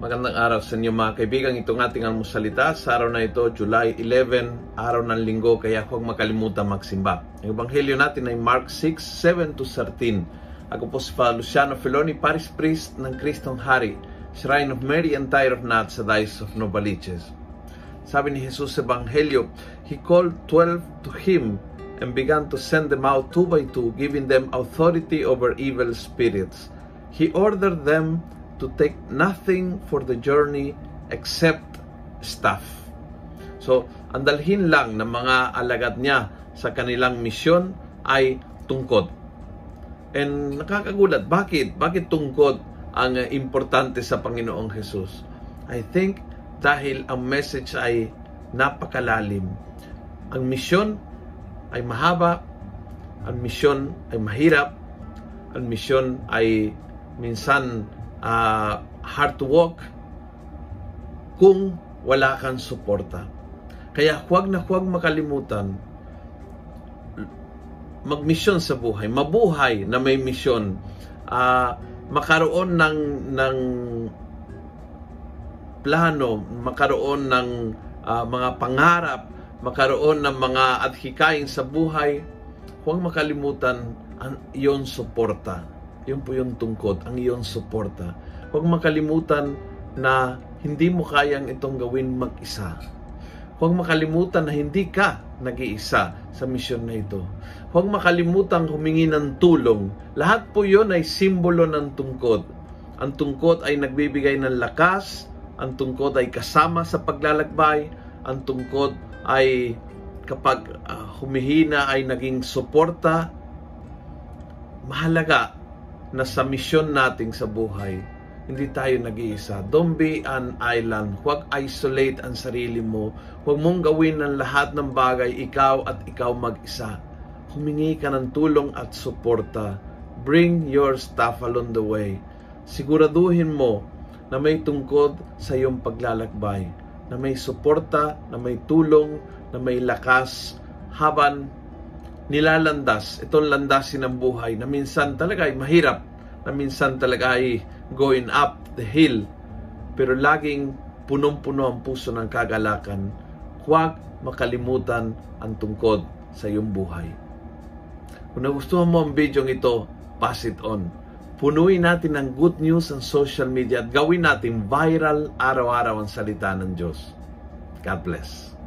Magandang araw sa inyo mga kaibigan. Itong ating almusalita sa araw na ito, July 11, araw ng linggo, kaya huwag makalimutan magsimba. Ang ebanghelyo natin ay Mark 6, 7 to 13. Ako po si Father Luciano Feloni, Paris Priest ng Kristong Hari, Shrine of Mary and Tyre of Nat sa Dice of Novaliches. Sabi ni Jesus sa ebanghelyo, He called 12 to Him and began to send them out two by two, giving them authority over evil spirits. He ordered them to take nothing for the journey except staff. So, ang dalhin lang ng mga alagad niya sa kanilang misyon ay tungkod. And nakakagulat, bakit? Bakit tungkod ang importante sa Panginoong Jesus? I think dahil ang message ay napakalalim. Ang misyon ay mahaba, ang misyon ay mahirap, ang misyon ay minsan uh, hard to walk kung wala kang suporta. Kaya huwag na huwag makalimutan magmisyon sa buhay, mabuhay na may misyon, uh, makaroon ng ng plano, makaroon ng uh, mga pangarap, makaroon ng mga adhikain sa buhay, huwag makalimutan ang iyon suporta yun po yung tungkod, ang iyong suporta. Huwag makalimutan na hindi mo kayang itong gawin mag-isa. Huwag makalimutan na hindi ka nag-iisa sa misyon na ito. Huwag makalimutan humingi ng tulong. Lahat po yon ay simbolo ng tungkod. Ang tungkod ay nagbibigay ng lakas, ang tungkod ay kasama sa paglalakbay, ang tungkod ay kapag uh, humihina ay naging suporta. Mahalaga na sa misyon nating sa buhay, hindi tayo nag-iisa. Don't be an island. Huwag isolate ang sarili mo. Huwag mong gawin ng lahat ng bagay ikaw at ikaw mag-isa. Humingi ka ng tulong at suporta. Bring your stuff along the way. Siguraduhin mo na may tungkod sa iyong paglalakbay, na may suporta, na may tulong, na may lakas habang nilalandas, itong landasin ng buhay na minsan talaga ay mahirap, na minsan talaga ay going up the hill, pero laging punong-puno ang puso ng kagalakan. Huwag makalimutan ang tungkod sa iyong buhay. Kung nagustuhan mo ang video ito, pass it on. Punuin natin ng good news ang social media at gawin natin viral araw-araw ang salita ng Diyos. God bless.